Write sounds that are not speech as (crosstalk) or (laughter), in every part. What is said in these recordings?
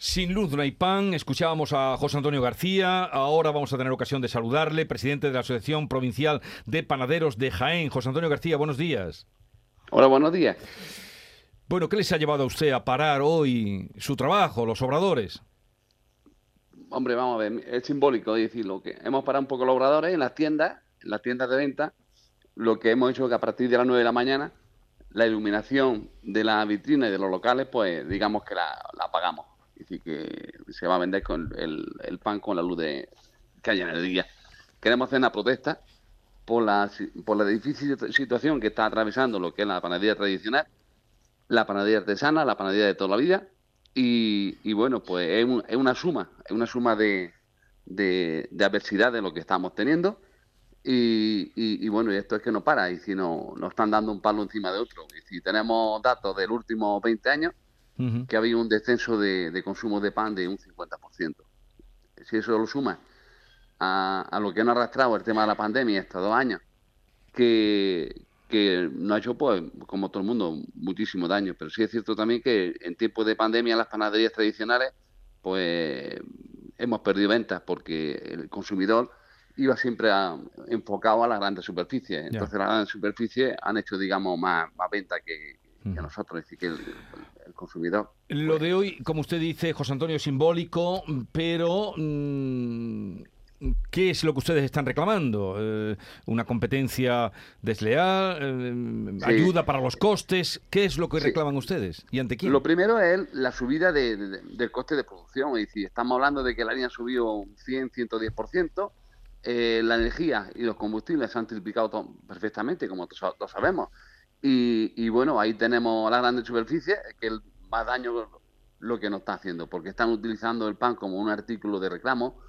Sin luz no hay pan. Escuchábamos a José Antonio García. Ahora vamos a tener ocasión de saludarle, presidente de la Asociación Provincial de Panaderos de Jaén. José Antonio García, buenos días. Hola, buenos días. Bueno, ¿qué les ha llevado a usted a parar hoy su trabajo, los obradores? Hombre, vamos a ver, es simbólico decirlo, que hemos parado un poco los obradores en las tiendas, en las tiendas de venta. Lo que hemos hecho es que a partir de las 9 de la mañana, la iluminación de la vitrina y de los locales, pues digamos que la apagamos es decir, que se va a vender con el, pan con la luz de, que haya en el día. Queremos hacer una protesta por la, por la difícil situación que está atravesando lo que es la panadería tradicional, la panadería artesana, la panadería de toda la vida. Y, bueno, pues es, una suma, es una suma de, de, adversidad de lo que estamos teniendo. Y, y, bueno, esto es que no para, y si no, nos están dando un palo encima de otro. Y si tenemos datos del último 20 años, que ha habido un descenso de, consumo de pan de un 50%. Si eso lo suma a, lo que han arrastrado el tema de la pandemia estos dos años, que, que nos ha hecho, pues, como todo el mundo, muchísimo daño. Pero sí es cierto también que en tiempos de pandemia las panaderías tradicionales, pues hemos perdido ventas porque el consumidor iba siempre enfocado a las grandes superficies. Entonces las grandes superficies han hecho, digamos, más, más ventas que, que nosotros, es decir, que el, consumidor. Lo pues de hoy, como usted dice, José Antonio, es simbólico, pero mm, ¿qué es lo que ustedes están reclamando? Eh, ¿Una competencia desleal? Eh, ¿Ayuda para los costes? ¿Qué es lo que reclaman ustedes? ¿Y ante quién? Lo primero es la subida del coste de producción. Es decir, estamos hablando de que la harina ha subido un 100, 110%. Eh, la energía y los combustibles se han triplicado perfectamente, como todos sabemos. Y, bueno, ahí tenemos la grande superficie, que el más daño lo que nos está haciendo, porque están utilizando el pan como un artículo de reclamo,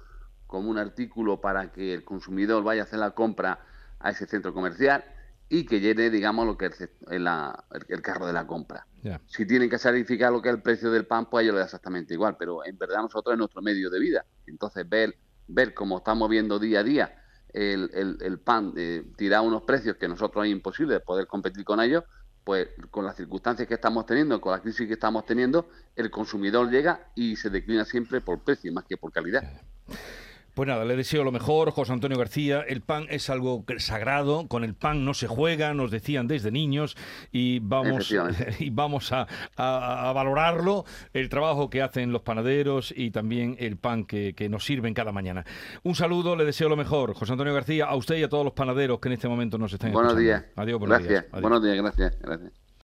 como un artículo para que el consumidor vaya a hacer la compra a ese centro comercial y que llene, digamos, lo que es el, el, carro de la compra. Si tienen que sacrificar lo que es el precio del pan, pues a ellos les da exactamente igual, pero en verdad nosotros es nuestro medio de vida. Entonces, ver, ver cómo estamos viendo día a día el, el, pan eh, tira unos precios que nosotros es imposible poder competir con ellos, pues con las circunstancias que estamos teniendo, con la crisis que estamos teniendo, el consumidor llega y se declina siempre por precio más que por calidad. Pues nada, le deseo lo mejor, José Antonio García. El pan es algo sagrado, con el pan no se juega, nos decían desde niños, y vamos, (laughs) y vamos a, valorarlo, el trabajo que hacen los panaderos y también el pan que, nos sirven cada mañana. Un saludo, le deseo lo mejor, José Antonio García, a usted y a todos los panaderos que en este momento nos están Buenos escuchando. días. Adiós, buenos días. Buenos días, gracias. gracias.